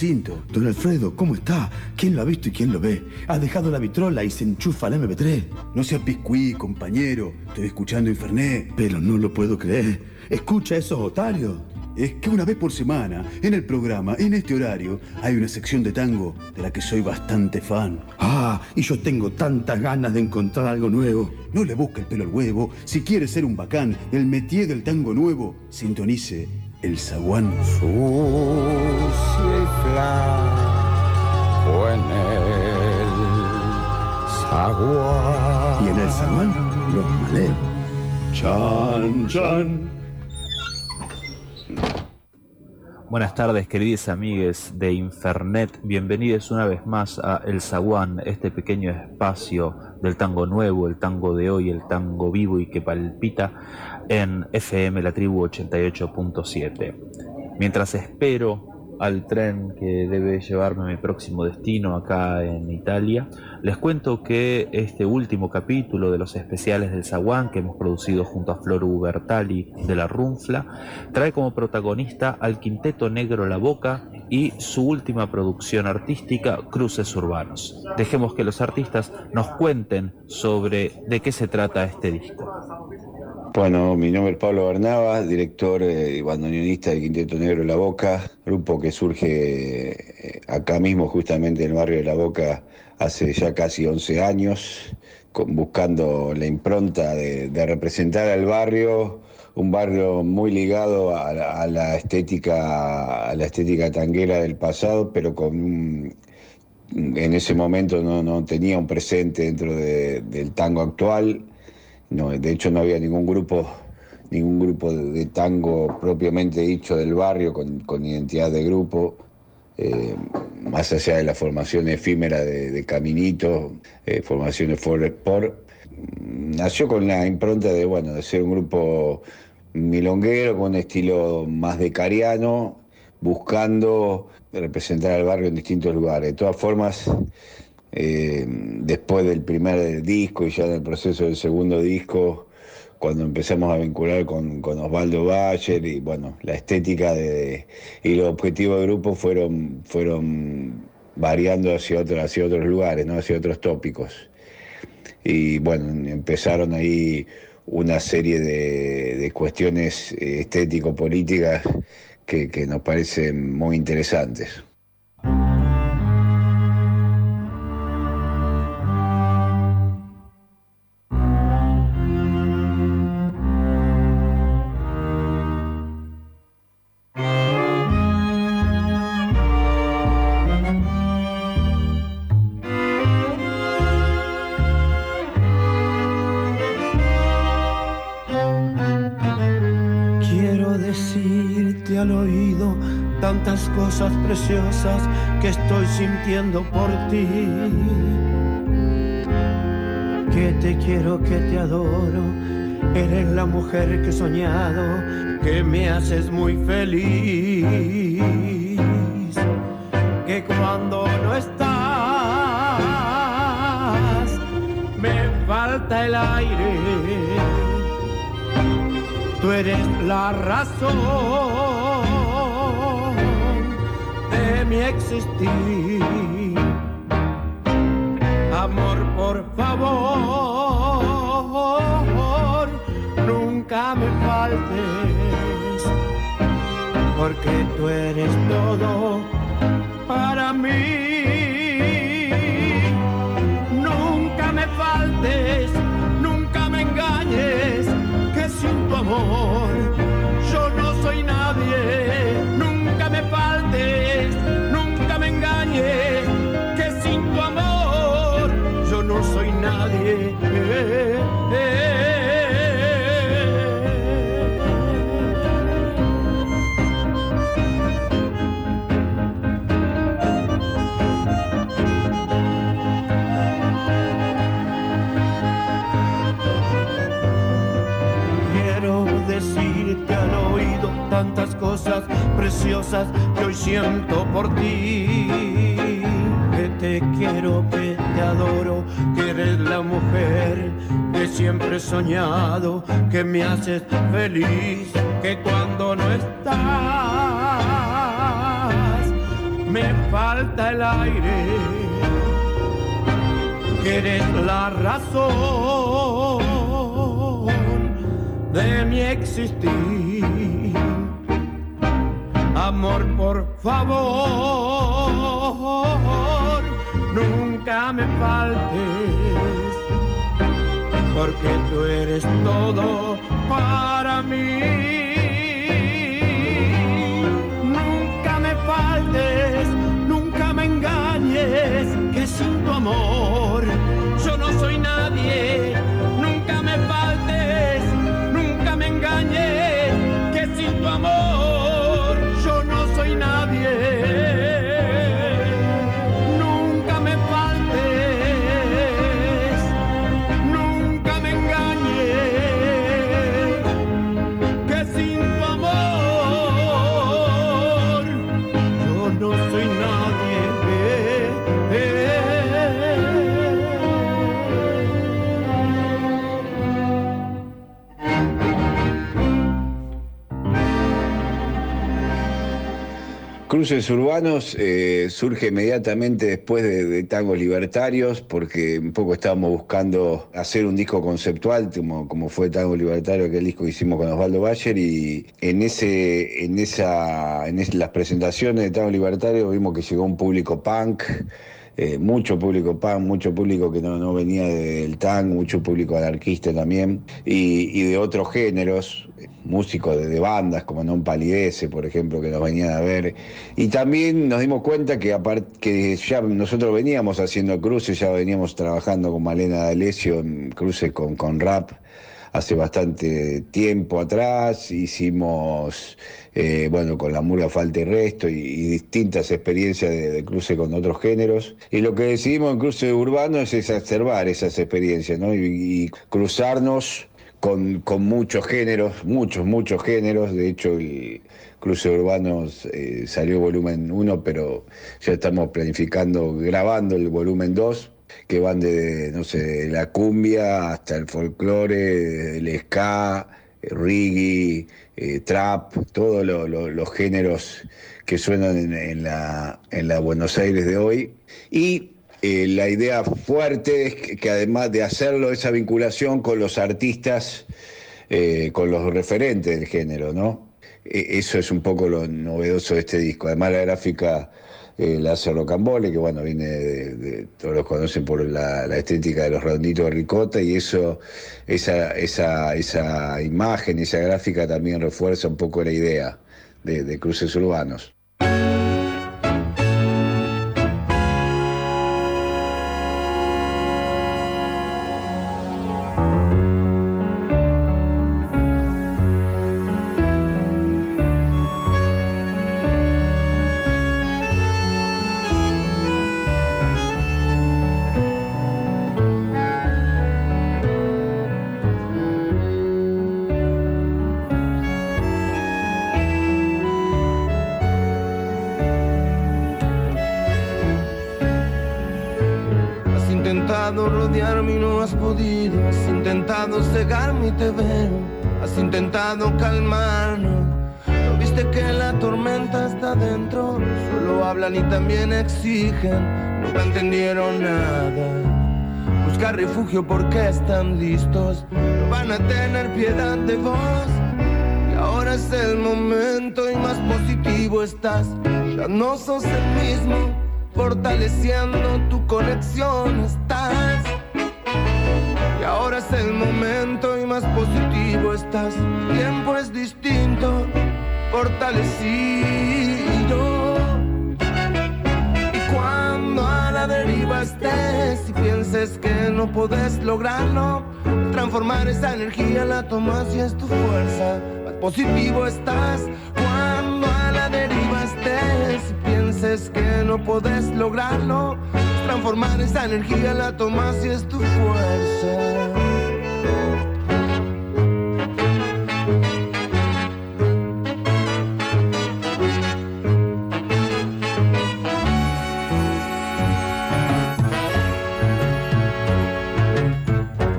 Don Alfredo, ¿cómo está? ¿Quién lo ha visto y quién lo ve? Ha dejado la vitrola y se enchufa al MP3. No sea piscuí, compañero. Estoy escuchando Infernet. Pero no lo puedo creer. Escucha esos otarios. Es que una vez por semana, en el programa, en este horario, hay una sección de tango de la que soy bastante fan. Ah, y yo tengo tantas ganas de encontrar algo nuevo. No le busque el pelo al huevo. Si quiere ser un bacán del métier del tango nuevo, sintonice el zaguán. Sucia flaco en el zaguán. Y en el zaguán, los maleos. Chan, chan. Buenas tardes, queridos amigues de Infernet. Bienvenidos una vez más a El Zaguán, este pequeño espacio del tango nuevo, el tango de hoy, el tango vivo y que palpita en FM La Tribu 88.7. Mientras espero al tren que debe llevarme a mi próximo destino acá en Italia, les cuento que este último capítulo de los especiales del Zaguán que hemos producido junto a Flor Ubertali de la Runfla trae como protagonista al Quinteto Negro La Boca y su última producción artística, Cruces Urbanos. Dejemos que los artistas nos cuenten sobre de qué se trata este disco. Bueno, mi nombre es Pablo Bernabas, director eh, y bandoneonista del Quinteto Negro La Boca, grupo que surge eh, acá mismo, justamente en el barrio de La Boca, hace ya casi 11 años, buscando la impronta de, representar al barrio, un barrio muy ligado a, la- estética, a la estética tanguera del pasado, pero con en ese momento no, tenía un presente dentro de- del tango actual. No, de hecho no había ningún grupo, ningún grupo de, de tango propiamente dicho del barrio con, identidad de grupo, eh, más allá de la formación efímera de, de Caminito, eh, formación de Ford Sport. Nació con la impronta de, bueno, de ser un grupo milonguero con un estilo más decariano, buscando representar al barrio en distintos lugares. De todas formas, eh, después del primer disco y ya en el proceso del segundo disco, cuando empezamos a vincular con, con Osvaldo Bayer y bueno, la estética de, y los objetivos del grupo fueron, fueron variando hacia, otro- hacia otros lugares, ¿no? hacia otros tópicos. Y bueno, empezaron ahí una serie de, cuestiones eh, estético-políticas que, que nos parecen muy interesantes. Decirte al oído tantas cosas preciosas que estoy sintiendo por ti. Que te quiero, que te adoro. Eres la mujer que he soñado, que me haces muy feliz. Que cuando no estás, me falta el aire tú eres la razón de mi existir. Amor, por favor, nunca me faltes, porque tú eres todo para mí. Nunca me faltes, nunca me engañes, sin tu amor yo no soy nadie. Nunca me faltes, que hoy siento por ti. Que te quiero, que te adoro, que eres la mujer que siempre he soñado, que me haces feliz, que cuando no estás me falta el aire, que eres la razón de mi existir. Amor, por favor, nunca me faltes, porque tú eres todo para mí. nunca me engañes, que sin tu amor yo no soy nadie. Nunca me faltes, nunca me engañes, Cruces Urbanos eh, surge inmediatamente después de, Tangos Libertarios, porque un poco estábamos buscando hacer un disco conceptual, como, como fue Tango Libertario, aquel disco que hicimos con Osvaldo Bayer, y en, ese, en, esa, en las presentaciones de Tango Libertario vimos que llegó un público punk, eh, mucho público punk, mucho público que no, venía del tango, mucho público anarquista también, y, y de otros géneros, músicos de, bandas como Non Palidece, por ejemplo, que nos venían a ver. Y también nos dimos cuenta que, que ya nosotros veníamos haciendo cruces, ya veníamos trabajando con Malena D'Alessio en cruces con, con rap hace bastante tiempo atrás, hicimos, eh, bueno, con la mula falta y resto y, distintas experiencias de, cruce con otros géneros. Y lo que decidimos en cruce urbano es exacerbar esas experiencias, ¿no? y cruzarnos con, muchos géneros, muchos, muchos géneros. De hecho, el Cruce Urbanos eh, salió volumen 1, pero ya estamos planificando, grabando el volumen 2, que van de, no sé, la cumbia hasta el folclore, el ska, reggae, eh, trap, todos los géneros que suenan en, la, en la Buenos Aires de hoy. Y eh, la idea fuerte es que, además de hacerlo, esa vinculación con los artistas, eh, con los referentes del género, ¿no? E, eso es un poco lo novedoso de este disco. Además, la gráfica eh, la hace Rocambole, que bueno, viene de, todos los conocen por la, estética de los redonditos de ricota, y eso, esa, esa, esa imagen, esa gráfica también refuerza un poco la idea de cruces urbanos. Cegarme y te veo. Has intentado calmarnos. ¿No viste que la tormenta está dentro? Solo hablan y también exigen. Nunca entendieron nada. Buscar refugio porque están listos. No van a tener piedad de vos. Y ahora es el momento y más positivo estás. Ya no sos el mismo. Fortaleciendo tu conexión estás. Y ahora es el momento y más positivo estás. Tiempo es distinto, fortalecido. Y cuando a la deriva estés y pienses que no puedes lograrlo, transformar esa energía la tomas y es tu fuerza. Más positivo estás pienses que no puedes lograrlo transformar esa energía, la tomas y es tu fuerza.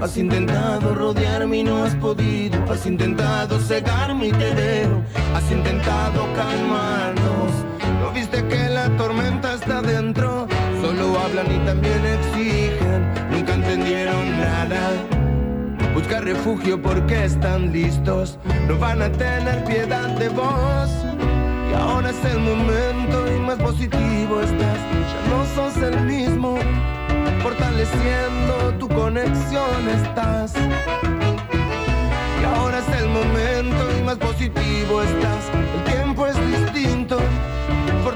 Has intentado rodearme y no has podido. Has intentado cegarme y te dejo. Has intentado calmarnos. ¿No viste que la tormenta hablan y también exigen, nunca entendieron nada. Busca refugio porque están listos, no van a tener piedad de vos. Y ahora es el momento y más positivo estás, ya no sos el mismo, fortaleciendo tu conexión estás. Y ahora es el momento y más positivo estás, el tiempo es distinto,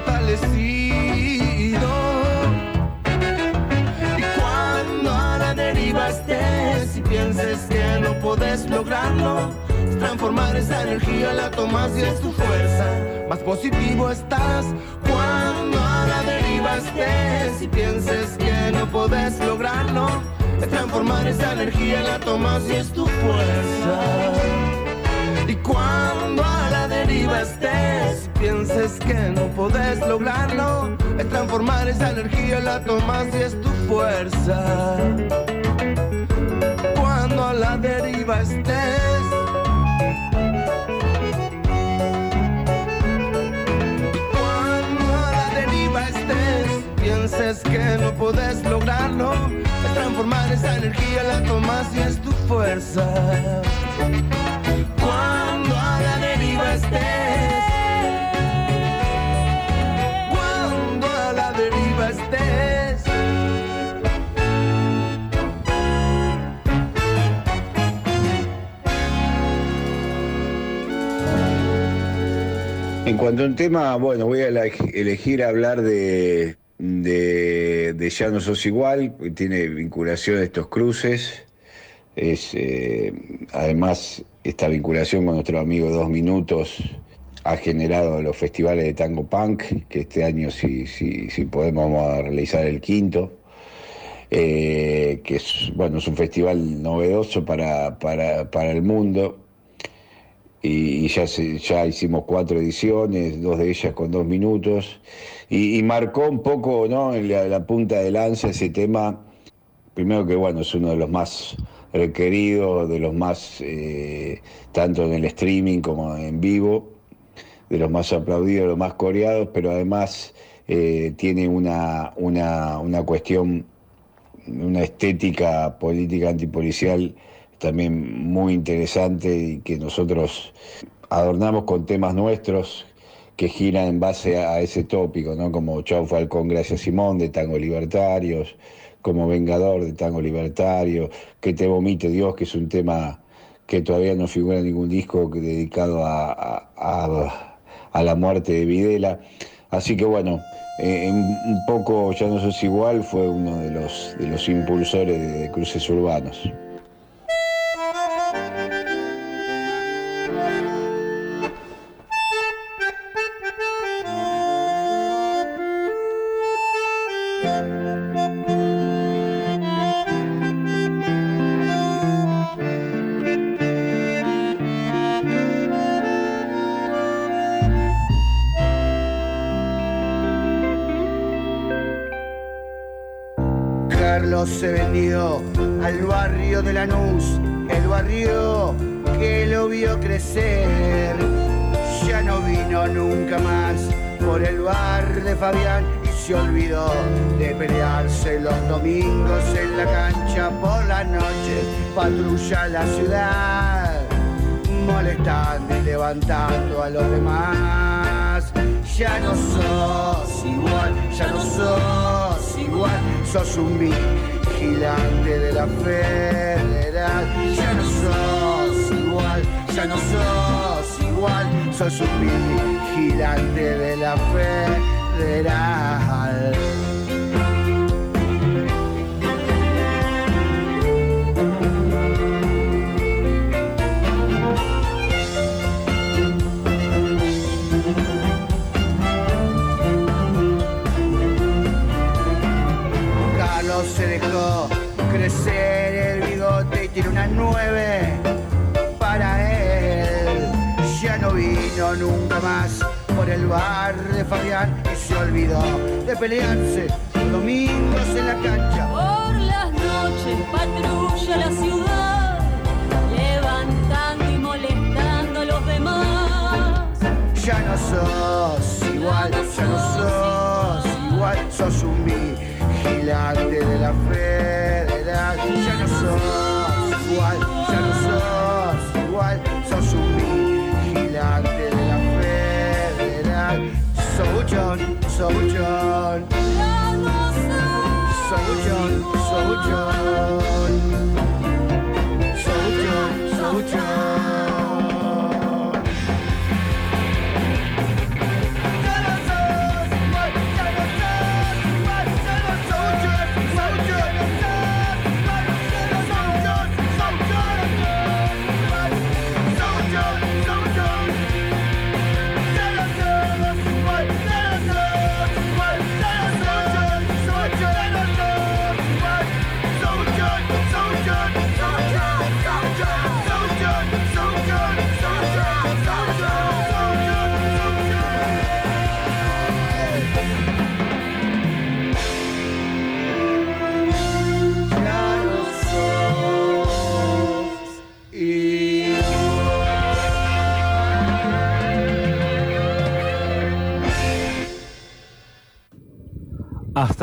fortalecido. Y cuando a la deriva estés y pienses que no podés lograrlo, transformar esa energía la tomas y es tu fuerza. Más positivo estás cuando a la deriva estés y pienses que no podés lograrlo, transformar esa energía la tomas y es tu fuerza. Pienses que no podés lograrlo, es transformar esa energía, la tomas y es tu fuerza. Cuando a la deriva estés. Cuando a la deriva estés, pienses que no podés lograrlo, es transformar esa energía, la tomas y es tu fuerza cuando a la deriva estés. En cuanto a un tema, bueno, voy a eleg- elegir hablar de, de, Ya no sos igual, tiene vinculación a estos cruces. Es, eh, además, esta vinculación con nuestro amigo Dos Minutos ha generado los festivales de tango punk, que este año, si, si, si podemos, vamos a realizar el quinto. Eh, que es, bueno, es un festival novedoso para, para, para el mundo y, ya, se- ya hicimos cuatro ediciones, dos de ellas con dos minutos, y, marcó un poco ¿no? en la, la punta de lanza ese tema, primero que bueno, es uno de los más requeridos, de los más, eh, tanto en el streaming como en vivo, de los más aplaudidos, de los más coreados, pero además eh, tiene una, una, una cuestión, una estética política antipolicial también muy interesante y que nosotros adornamos con temas nuestros que giran en base a, ese tópico, ¿no? Como Chau Falcón, Gracias Simón, de Tango Libertarios, como Vengador, de Tango Libertario, Que te vomite Dios, que es un tema que todavía no figura en ningún disco dedicado a, la muerte de Videla. Así que bueno, eh, un poco Ya no sos igual fue uno de los, de los impulsores de cruces urbanos. Al barrio de Lanús, el barrio que lo vio crecer. Ya no vino nunca más por el bar de Fabián y se olvidó de pelearse los domingos en la cancha por la noche. Patrulla la ciudad, molestando y levantando a los demás. Ya no sos igual, ya no sos igual, sos un vigilante de la federal. Ya no sos igual, ya no sos igual, sos un vigilante de la federal. Pelearse los domingos en la cancha. Por las noches patrulla la ciudad, levantando y molestando a los demás. Ya no sos igual, ya no sos igual, sos un vigilante de la federal. Ya no sos igual, ya no sos igual, sos un vigilante de la federal. Sobuchón, sobuchón. Salıcan. Salıcan Salıcan.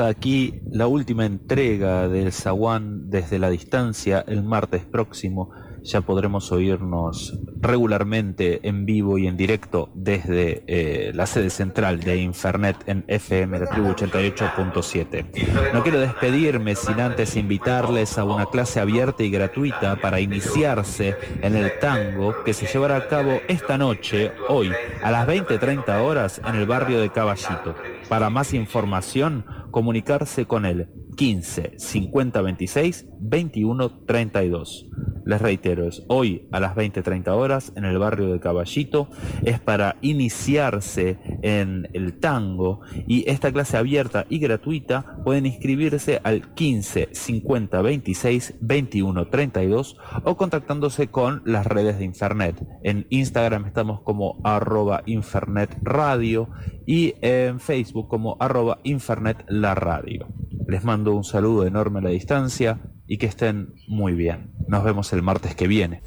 Aquí la última entrega del Zaguán desde la distancia. El martes próximo ya podremos oírnos regularmente en vivo y en directo desde eh, la sede central de Infernet en FM de Tribu 88.7. No quiero despedirme sin antes invitarles a una clase abierta y gratuita para iniciarse en el tango que se llevará a cabo esta noche, hoy, a las 20.30 horas en el barrio de Caballito. Para más información, comunicarse con el 15 50 26 21 32. Les reitero, es hoy a las 20-30 horas en el barrio de Caballito. Es para iniciarse en el tango y esta clase abierta y gratuita pueden inscribirse al 15 50 26 21 32 o contactándose con las redes de Infernet. En Instagram estamos como arroba Infernet Radio y en Facebook como arroba Infernet la radio. Les mando un saludo enorme a la distancia y que estén muy bien. Nos vemos el martes que viene.